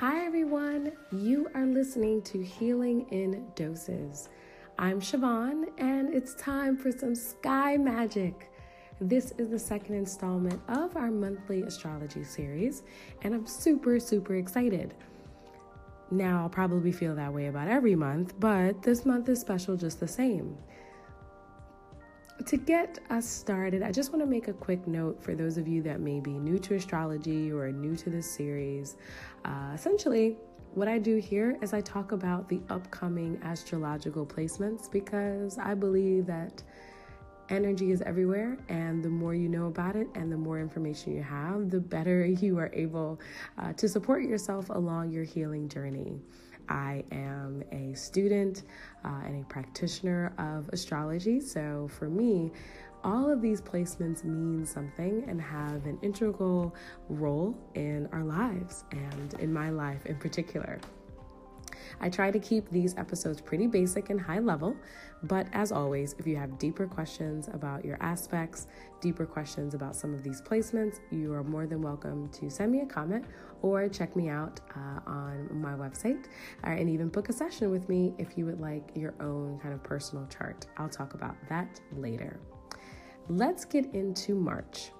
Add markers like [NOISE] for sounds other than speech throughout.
Hi, everyone. You are listening to Healing in Doses. I'm Siobhan, and it's time for some sky magic. This is the second installment of our monthly astrology series, and I'm super, super excited. Now, I'll probably feel that way about every month, but this month is special just the same. To get us started, I just want to make a quick note for those of you that may be new to astrology or new to this series. Uh, essentially, what I do here is I talk about the upcoming astrological placements because I believe that energy is everywhere, and the more you know about it and the more information you have, the better [LAUGHS] you are able uh, to support yourself along your healing journey. I am a student uh, and a practitioner of astrology. So for me, all of these placements mean something and have an integral role in our lives and in my life in particular. I try to keep these episodes pretty basic and high level, but as always, if you have deeper questions about your aspects, deeper questions about some of these placements, you are more than welcome to send me a comment or check me out uh, on my website uh, and even book a session with me if you would like your own kind of personal chart. I'll talk about that later. Let's get into March.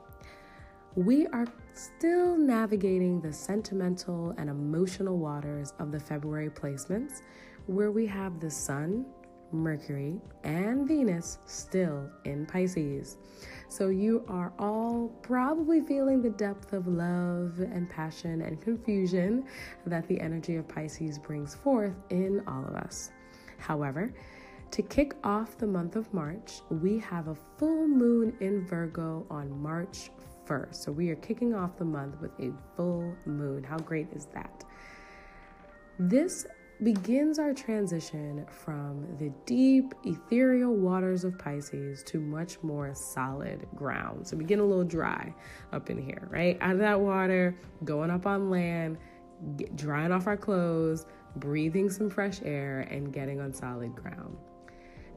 We are still navigating the sentimental and emotional waters of the February placements, where we have the Sun, Mercury, and Venus still in Pisces. So you are all probably feeling the depth of love and passion and confusion that the energy of Pisces brings forth in all of us. However, to kick off the month of March, we have a full moon in Virgo on March 1st. So we are kicking off the month with a full moon. How great is that? This begins our transition from the deep ethereal waters of Pisces to much more solid ground. So we get a little dry up in here, right? Out of that water, going up on land, get, drying off our clothes, breathing some fresh air, and getting on solid ground.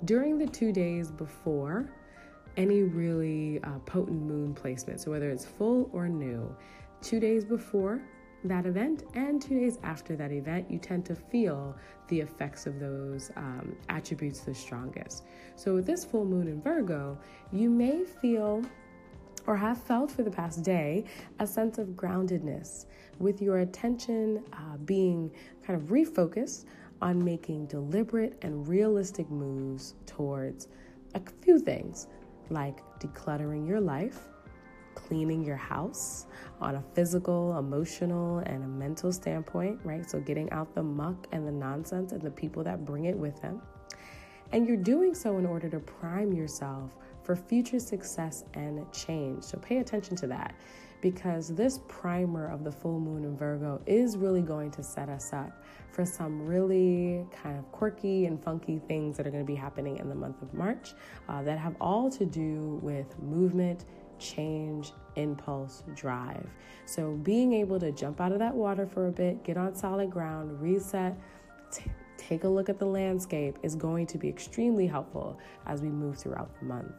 During the two days before any really uh, potent moon placement. So, whether it's full or new, two days before that event and two days after that event, you tend to feel the effects of those um, attributes the strongest. So, with this full moon in Virgo, you may feel or have felt for the past day a sense of groundedness with your attention uh, being kind of refocused on making deliberate and realistic moves towards a few things like decluttering your life, cleaning your house on a physical, emotional, and a mental standpoint, right? So, getting out the muck and the nonsense and the people that bring it with them. And you're doing so in order to prime yourself for future success and change. So, pay attention to that because this primer of the full moon in Virgo is really going to set us up for some really kind of quirky and funky things that are going to be happening in the month of March uh, that have all to do with movement, change, impulse, drive. So, being able to jump out of that water for a bit, get on solid ground, reset, t- take a look at the landscape is going to be extremely helpful as we move throughout the month.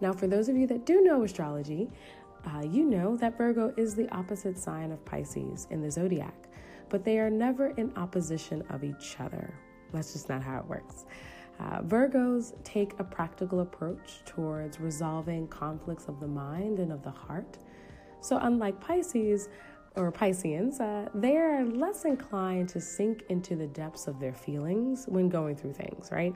Now, for those of you that do know astrology, uh, you know that Virgo is the opposite sign of Pisces in the zodiac, but they are never in opposition of each other. That's just not how it works. Uh, Virgos take a practical approach towards resolving conflicts of the mind and of the heart. So, unlike Pisces or Pisceans, uh, they are less inclined to sink into the depths of their feelings when going through things, right?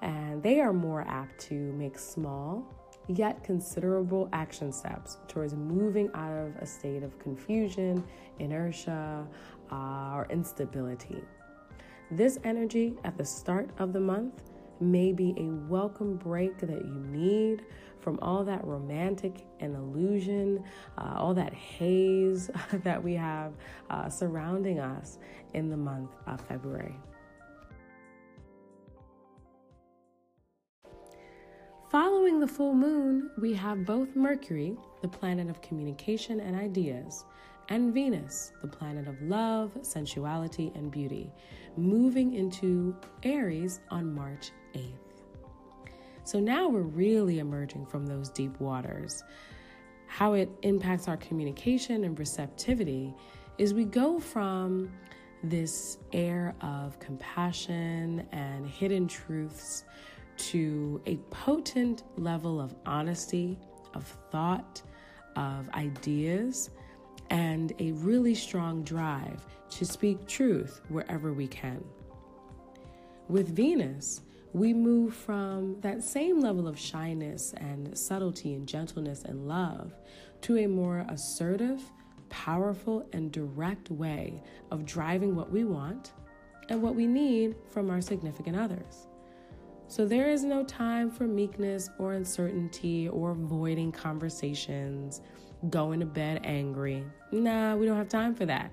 And they are more apt to make small, yet considerable action steps towards moving out of a state of confusion, inertia, uh, or instability. This energy at the start of the month may be a welcome break that you need from all that romantic and illusion, uh, all that haze [LAUGHS] that we have uh, surrounding us in the month of February. The full moon, we have both Mercury, the planet of communication and ideas, and Venus, the planet of love, sensuality, and beauty, moving into Aries on March 8th. So now we're really emerging from those deep waters. How it impacts our communication and receptivity is we go from this air of compassion and hidden truths to a potent level of honesty, of thought, of ideas, and a really strong drive to speak truth wherever we can. With Venus, we move from that same level of shyness and subtlety and gentleness and love to a more assertive, powerful, and direct way of driving what we want and what we need from our significant others. So there is no time for meekness or uncertainty or avoiding conversations, going to bed angry. Nah, we don't have time for that.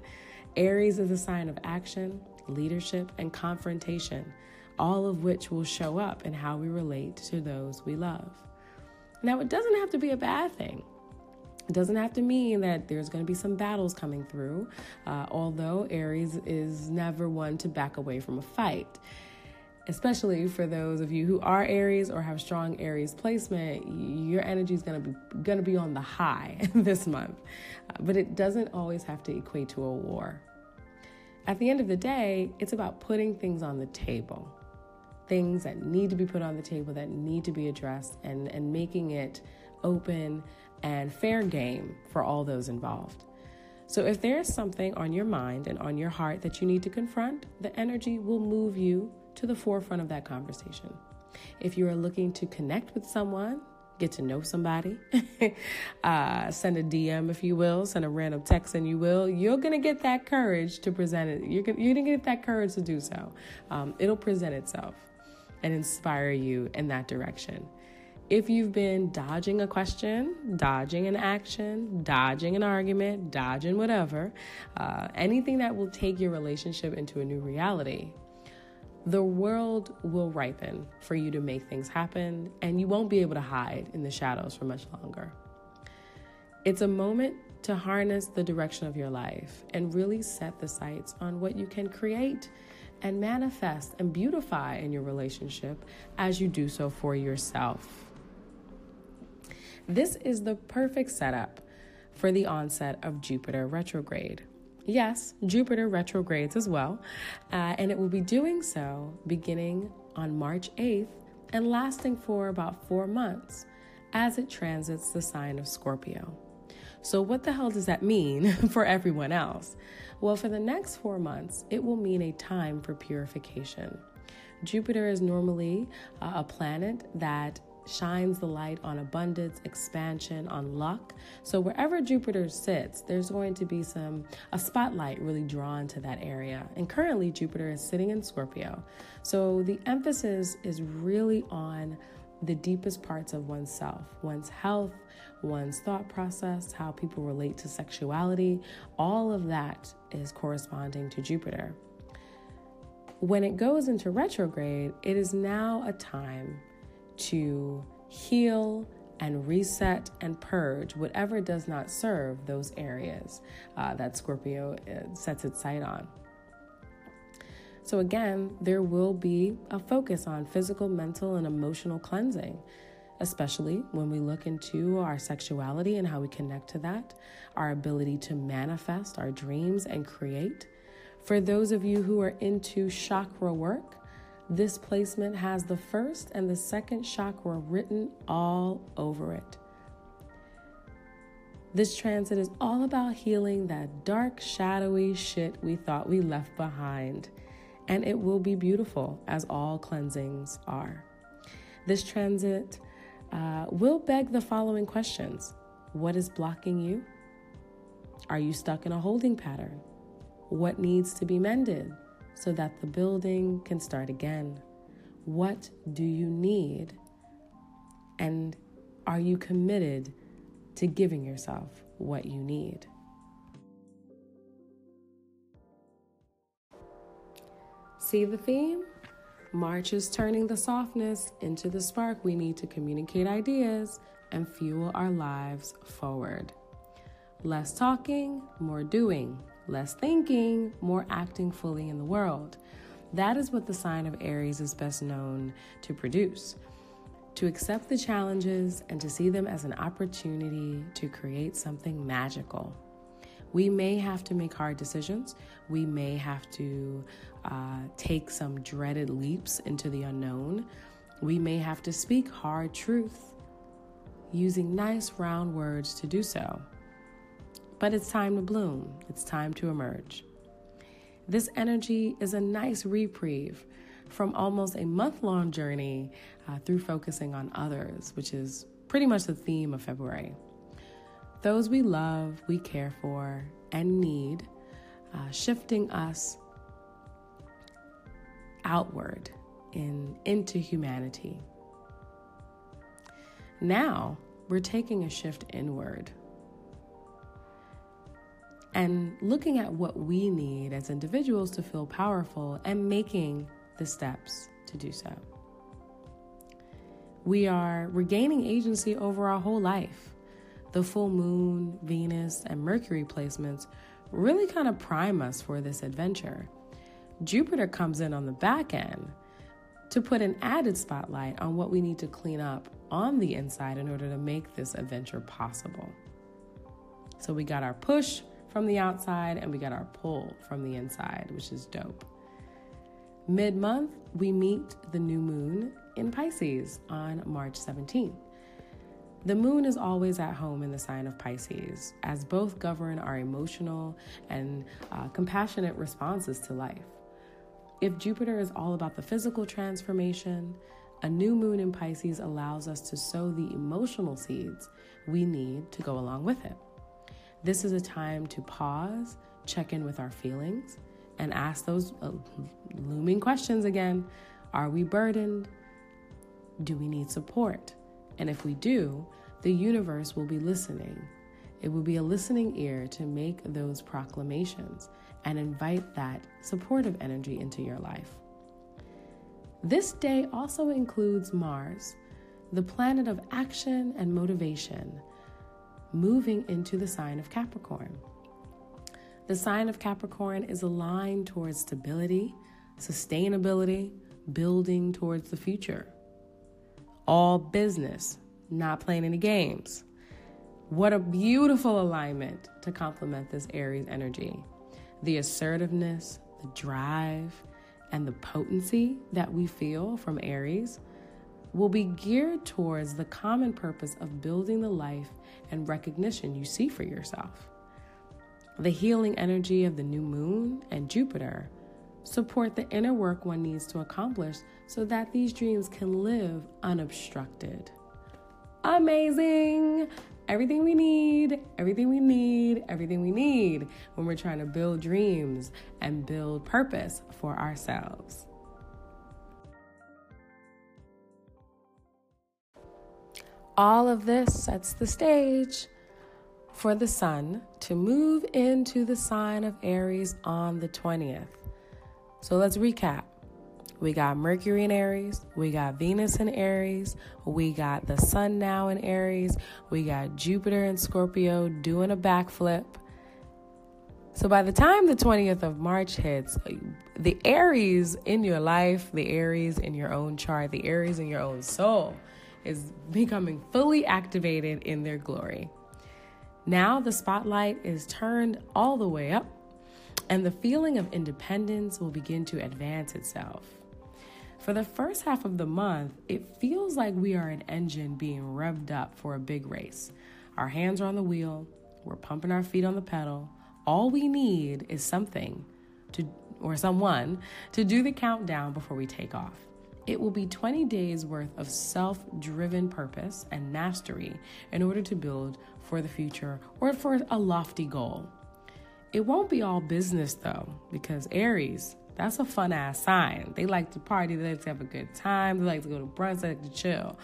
Aries is a sign of action, leadership, and confrontation, all of which will show up in how we relate to those we love. Now, it doesn't have to be a bad thing. It doesn't have to mean that there's going to be some battles coming through, uh, although Aries is never one to back away from a fight. Especially for those of you who are Aries or have strong Aries placement, your energy is going to be going to be on the high [LAUGHS] this month. Uh, but it doesn't always have to equate to a war. At the end of the day, it's about putting things on the table. Things that need to be put on the table that need to be addressed and, and making it open and fair game for all those involved. So, if there is something on your mind and on your heart that you need to confront, the energy will move you to the forefront of that conversation. If you are looking to connect with someone, get to know somebody, [LAUGHS] uh, send a DM if you will, send a random text and you will, you're to get that courage to present it. You're going you're to get that courage to do so. Um, it'll present itself and inspire you in that direction. If you've been dodging a question, dodging an action, dodging an argument, dodging whatever, uh, anything that will take your relationship into a new reality, the world will ripen for you to make things happen, and you won't be able to hide in the shadows for much longer. It's a moment to harness the direction of your life and really set the sights on what you can create and manifest and beautify in your relationship as you do so for yourself. This is the perfect setup for the onset of Jupiter retrograde. Yes, Jupiter retrogrades as well, uh, and it will be doing so beginning on March 8th and lasting for about four months as it transits the sign of Scorpio. So, what the hell does that mean [LAUGHS] for everyone else? Well, for the next four months, it will mean a time for purification. Jupiter is normally uh, a planet that shines the light on abundance, expansion, on luck. So wherever Jupiter sits, there's going to be some a spotlight really drawn to that area. And currently Jupiter is sitting in Scorpio. So the emphasis is really on the deepest parts of oneself, one's health, one's thought process, how people relate to sexuality, all of that is corresponding to Jupiter. When it goes into retrograde, it is now a time to heal and reset and purge whatever does not serve those areas uh, that Scorpio uh, sets its sight on. So, again, there will be a focus on physical, mental, and emotional cleansing, especially when we look into our sexuality and how we connect to that, our ability to manifest our dreams and create. For those of you who are into chakra work, this placement has the first and the second chakra written all over it. This transit is all about healing that dark, shadowy shit we thought we left behind. And it will be beautiful, as all cleansings are. This transit uh, will beg the following questions What is blocking you? Are you stuck in a holding pattern? What needs to be mended? So that the building can start again? What do you need? And are you committed to giving yourself what you need? See the theme? March is turning the softness into the spark we need to communicate ideas and fuel our lives forward. Less talking, more doing less thinking, more acting fully in the world. That is what the sign of Aries is best known to produce. To accept the challenges and to see them as an opportunity to create something magical. We may have to make hard decisions. We may have to uh, take some dreaded leaps into the unknown. We may have to speak hard truth using nice round words to do so. But it's time to bloom, it's time to emerge. This energy is a nice reprieve from almost a month long journey uh, through focusing on others, which is pretty much the theme of February. Those we love, we care for, and need, uh, shifting us outward in, into humanity. Now we're taking a shift inward and looking at what we need as individuals to feel powerful and making the steps to do so. We are regaining agency over our whole life. The full moon, Venus, and Mercury placements really kind of prime us for this adventure. Jupiter comes in on the back end to put an added spotlight on what we need to clean up on the inside in order to make this adventure possible. So we got our push from the outside and we got our pull from the inside, which is dope. Mid month, we meet the new moon in Pisces on March 17th. The moon is always at home in the sign of Pisces, as both govern our emotional and uh, compassionate responses to life. If Jupiter is all about the physical transformation, a new moon in Pisces allows us to sow the emotional seeds we need to go along with it. This is a time to pause, check in with our feelings, and ask those uh, looming questions again Are we burdened? Do we need support? And if we do, the universe will be listening. It will be a listening ear to make those proclamations and invite that supportive energy into your life. This day also includes Mars, the planet of action and motivation, moving into the sign of Capricorn. The sign of Capricorn is aligned towards stability, sustainability, building towards the future. All business, not playing any games. What a beautiful alignment to complement this Aries energy. The assertiveness, the drive, and the potency that we feel from Aries will be geared towards the common purpose of building the life and recognition you see for yourself. The healing energy of the new moon and Jupiter support the inner work one needs to accomplish so that these dreams can live unobstructed. Amazing! Everything we need, everything we need, everything we need when we're trying to build dreams and build purpose for ourselves. All of this sets the stage for the sun to move into the sign of Aries on the 20th. So let's recap. We got Mercury in Aries, we got Venus in Aries, we got the sun now in Aries, we got Jupiter in Scorpio doing a backflip. So by the time the 20th of March hits, the Aries in your life, the Aries in your own chart, the Aries in your own soul is becoming fully activated in their glory. Now the spotlight is turned all the way up, and the feeling of independence will begin to advance itself. For the first half of the month, it feels like we are an engine being revved up for a big race. Our hands are on the wheel, we're pumping our feet on the pedal. All we need is something to or someone to do the countdown before we take off. It will be 20 days worth of self driven purpose and mastery in order to build for the future or for a lofty goal. It won't be all business though, because Aries, that's a fun ass sign. They like to party, they like to have a good time, they like to go to brunch, they like to chill.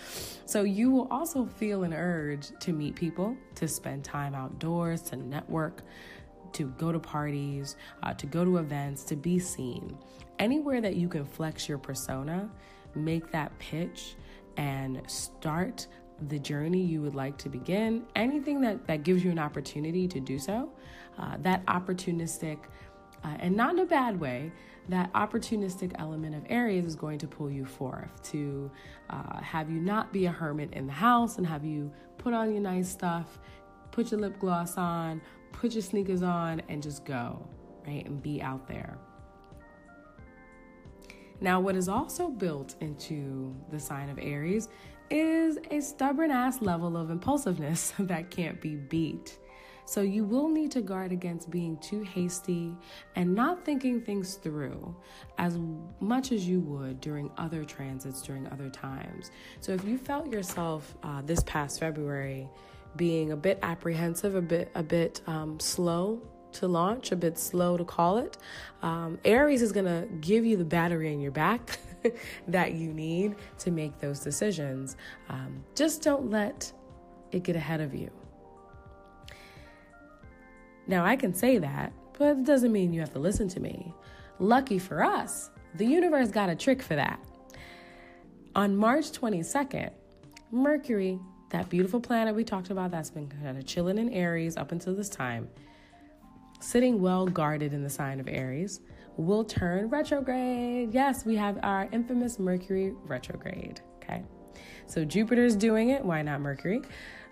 So you will also feel an urge to meet people, to spend time outdoors, to network, to go to parties, uh, to go to events, to be seen. Anywhere that you can flex your persona, make that pitch, and start the journey you would like to begin, anything that, that gives you an opportunity to do so, uh, that opportunistic, uh, and not in a bad way, that opportunistic element of Aries is going to pull you forth to uh, have you not be a hermit in the house and have you put on your nice stuff, put your lip gloss on, put your sneakers on and just go, right? And be out there. Now, what is also built into the sign of Aries is a stubborn ass level of impulsiveness [LAUGHS] that can't be beat. So, you will need to guard against being too hasty and not thinking things through as much as you would during other transits, during other times. So, if you felt yourself uh, this past February being a bit apprehensive, a bit, a bit um, slow to launch, a bit slow to call it. Um, Aries is to give you the battery in your back [LAUGHS] that you need to make those decisions. Um, just don't let it get ahead of you. Now, I can say that, but it doesn't mean you have to listen to me. Lucky for us, the universe got a trick for that. On March 22nd, Mercury, that beautiful planet we talked about that's been kind of chilling in Aries up until this time, sitting well guarded in the sign of Aries, will turn retrograde. Yes, we have our infamous Mercury retrograde. Okay. So Jupiter's doing it. Why not Mercury?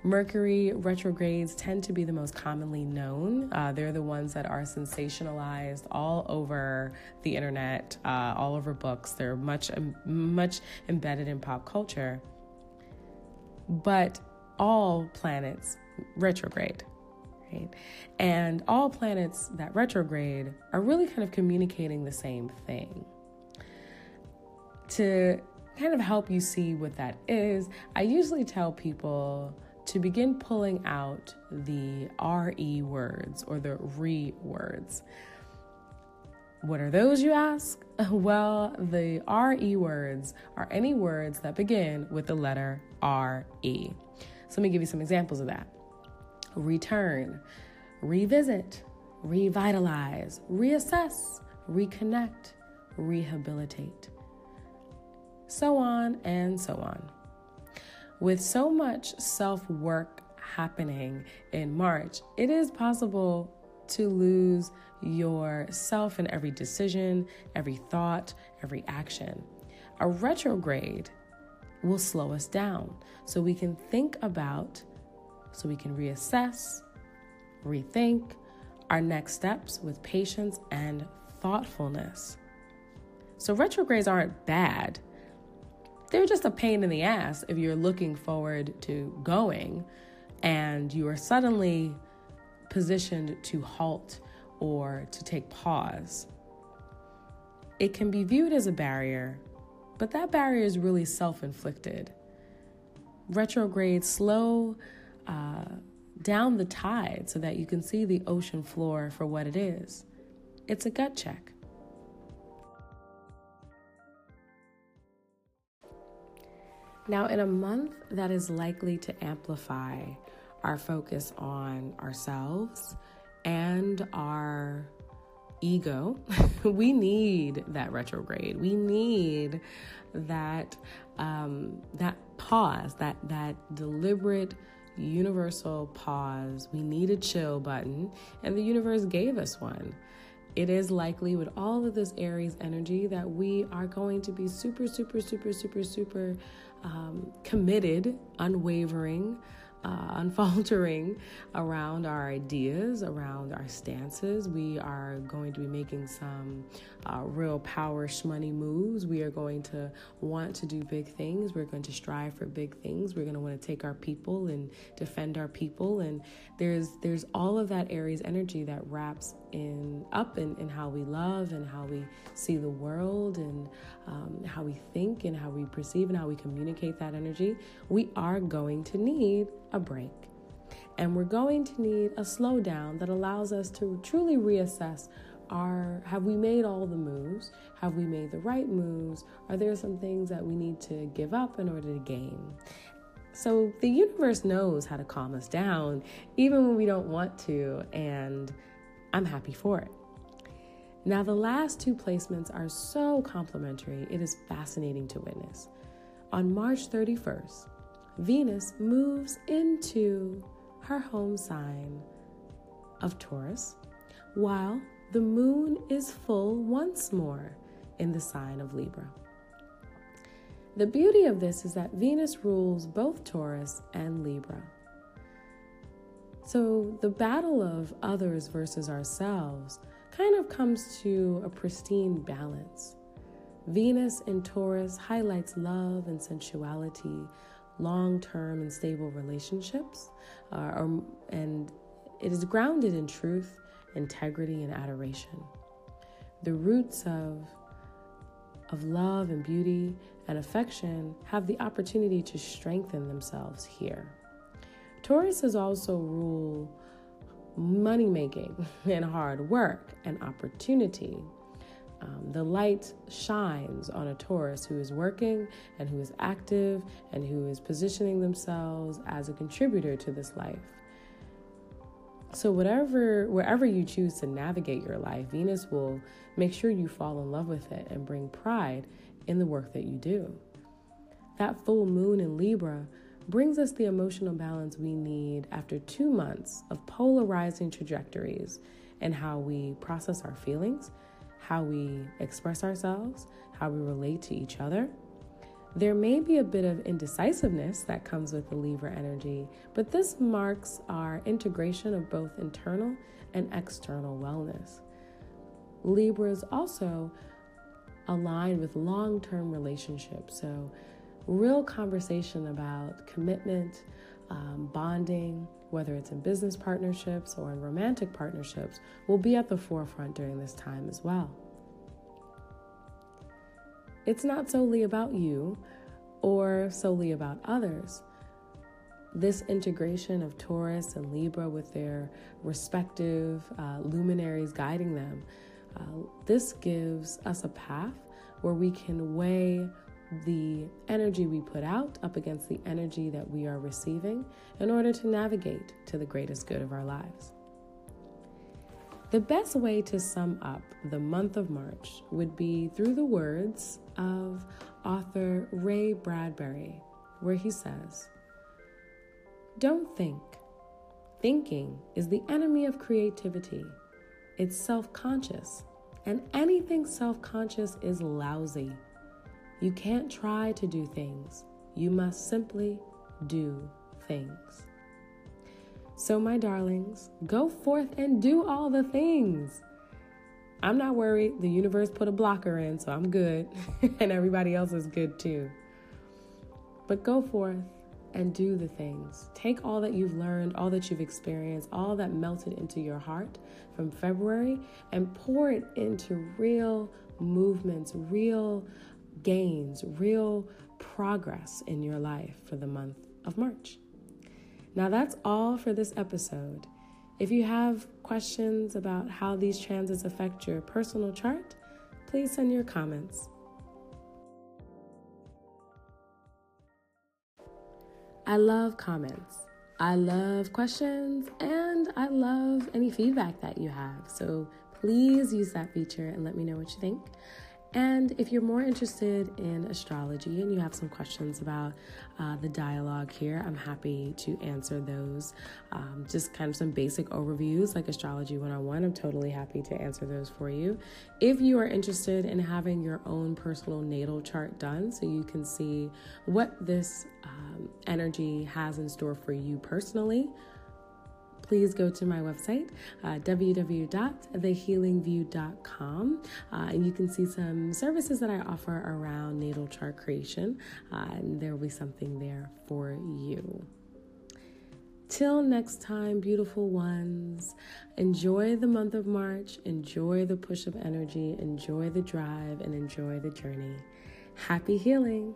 Mercury retrogrades tend to be the most commonly known. Uh, they're the ones that are sensationalized all over the internet, uh, all over books. They're much, much embedded in pop culture. But all planets retrograde right? And all planets that retrograde are really kind of communicating the same thing. To kind of help you see what that is, I usually tell people to begin pulling out the RE words or the RE words. What are those, you ask? [LAUGHS] Well, the RE words are any words that begin with the letter RE. So let me give you some examples of that return, revisit, revitalize, reassess, reconnect, rehabilitate, so on and so on. With so much self work happening in March, it is possible to lose yourself in every decision, every thought, every action. A retrograde will slow us down so we can think about so we can reassess, rethink our next steps with patience and thoughtfulness. So, retrogrades aren't bad. They're just a pain in the ass if you're looking forward to going and you are suddenly positioned to halt or to take pause. It can be viewed as a barrier, but that barrier is really self inflicted. Retrogrades slow uh, down the tide so that you can see the ocean floor for what it is. It's a gut check. Now, in a month that is likely to amplify our focus on ourselves and our ego, [LAUGHS] we need that retrograde. We need that um, that pause, that that deliberate universal pause. We need a chill button, and the universe gave us one. It is likely with all of this Aries energy that we are going to be super, super, super, super, super um, committed, unwavering uh, [LAUGHS] unfaltering around our ideas, around our stances. We are going to be making some uh, real power shmoney moves. We are going to want to do big things. We're going to strive for big things. We're going to want to take our people and defend our people. And there's there's all of that Aries energy that wraps in up in, in how we love and how we see the world and um, how we think and how we perceive and how we communicate that energy. We are going to need a break. And we're going to need a slowdown that allows us to truly reassess our have we made all the moves? Have we made the right moves? Are there some things that we need to give up in order to gain? So the universe knows how to calm us down even when we don't want to, and I'm happy for it. Now, the last two placements are so complementary, it is fascinating to witness. On March 31st, Venus moves into her home sign of Taurus, while the moon is full once more in the sign of Libra. The beauty of this is that Venus rules both Taurus and Libra. So the battle of others versus ourselves kind of comes to a pristine balance. Venus in Taurus highlights love and sensuality, long term and stable relationships, uh, or, and it is grounded in truth, integrity, and adoration. The roots of, of love and beauty and affection have the opportunity to strengthen themselves here. Taurus is also rule money making [LAUGHS] and hard work and opportunity. Um, the light shines on a Taurus who is working and who is active and who is positioning themselves as a contributor to this life. So whatever wherever you choose to navigate your life, Venus will make sure you fall in love with it and bring pride in the work that you do. That full moon in Libra brings us the emotional balance we need after two months of polarizing trajectories and how we process our feelings, how we express ourselves, how we relate to each other. There may be a bit of indecisiveness that comes with the Libra energy, but this marks our integration of both internal and external wellness. Libra is also aligned with long term relationships, so real conversation about commitment, um, bonding, whether it's in business partnerships or in romantic partnerships, will be at the forefront during this time as well. It's not solely about you or solely about others. This integration of Taurus and Libra with their respective uh, luminaries guiding them, uh, this gives us a path where we can weigh the energy we put out up against the energy that we are receiving in order to navigate to the greatest good of our lives. The best way to sum up the month of March would be through the words of author Ray Bradbury, where he says, Don't think. Thinking is the enemy of creativity. It's self conscious, and anything self conscious is lousy. You can't try to do things, you must simply do things. So, my darlings, go forth and do all the things. I'm not worried. The universe put a blocker in, so I'm good, [LAUGHS] and everybody else is good too. But go forth and do the things. Take all that you've learned, all that you've experienced, all that melted into your heart from February, and pour it into real movements, real gains, real progress in your life for the month of March. Now, that's all for this episode. If you have questions about how these transits affect your personal chart, please send your comments. I love comments. I love questions and I love any feedback that you have. So please use that feature and let me know what you think. And if you're more interested in astrology and you have some questions about uh, the dialogue here, I'm happy to answer those. Um, just kind of some basic overviews like Astrology 101. I'm totally happy to answer those for you. If you are interested in having your own personal natal chart done so you can see what this um, energy has in store for you personally, please go to my website, uh, www.thehealingview.com, uh, and you can see some services that I offer around natal chart creation, uh, and there will be something there for you. Till next time, beautiful ones, enjoy the month of March, enjoy the push of energy, enjoy the drive, and enjoy the journey. Happy healing!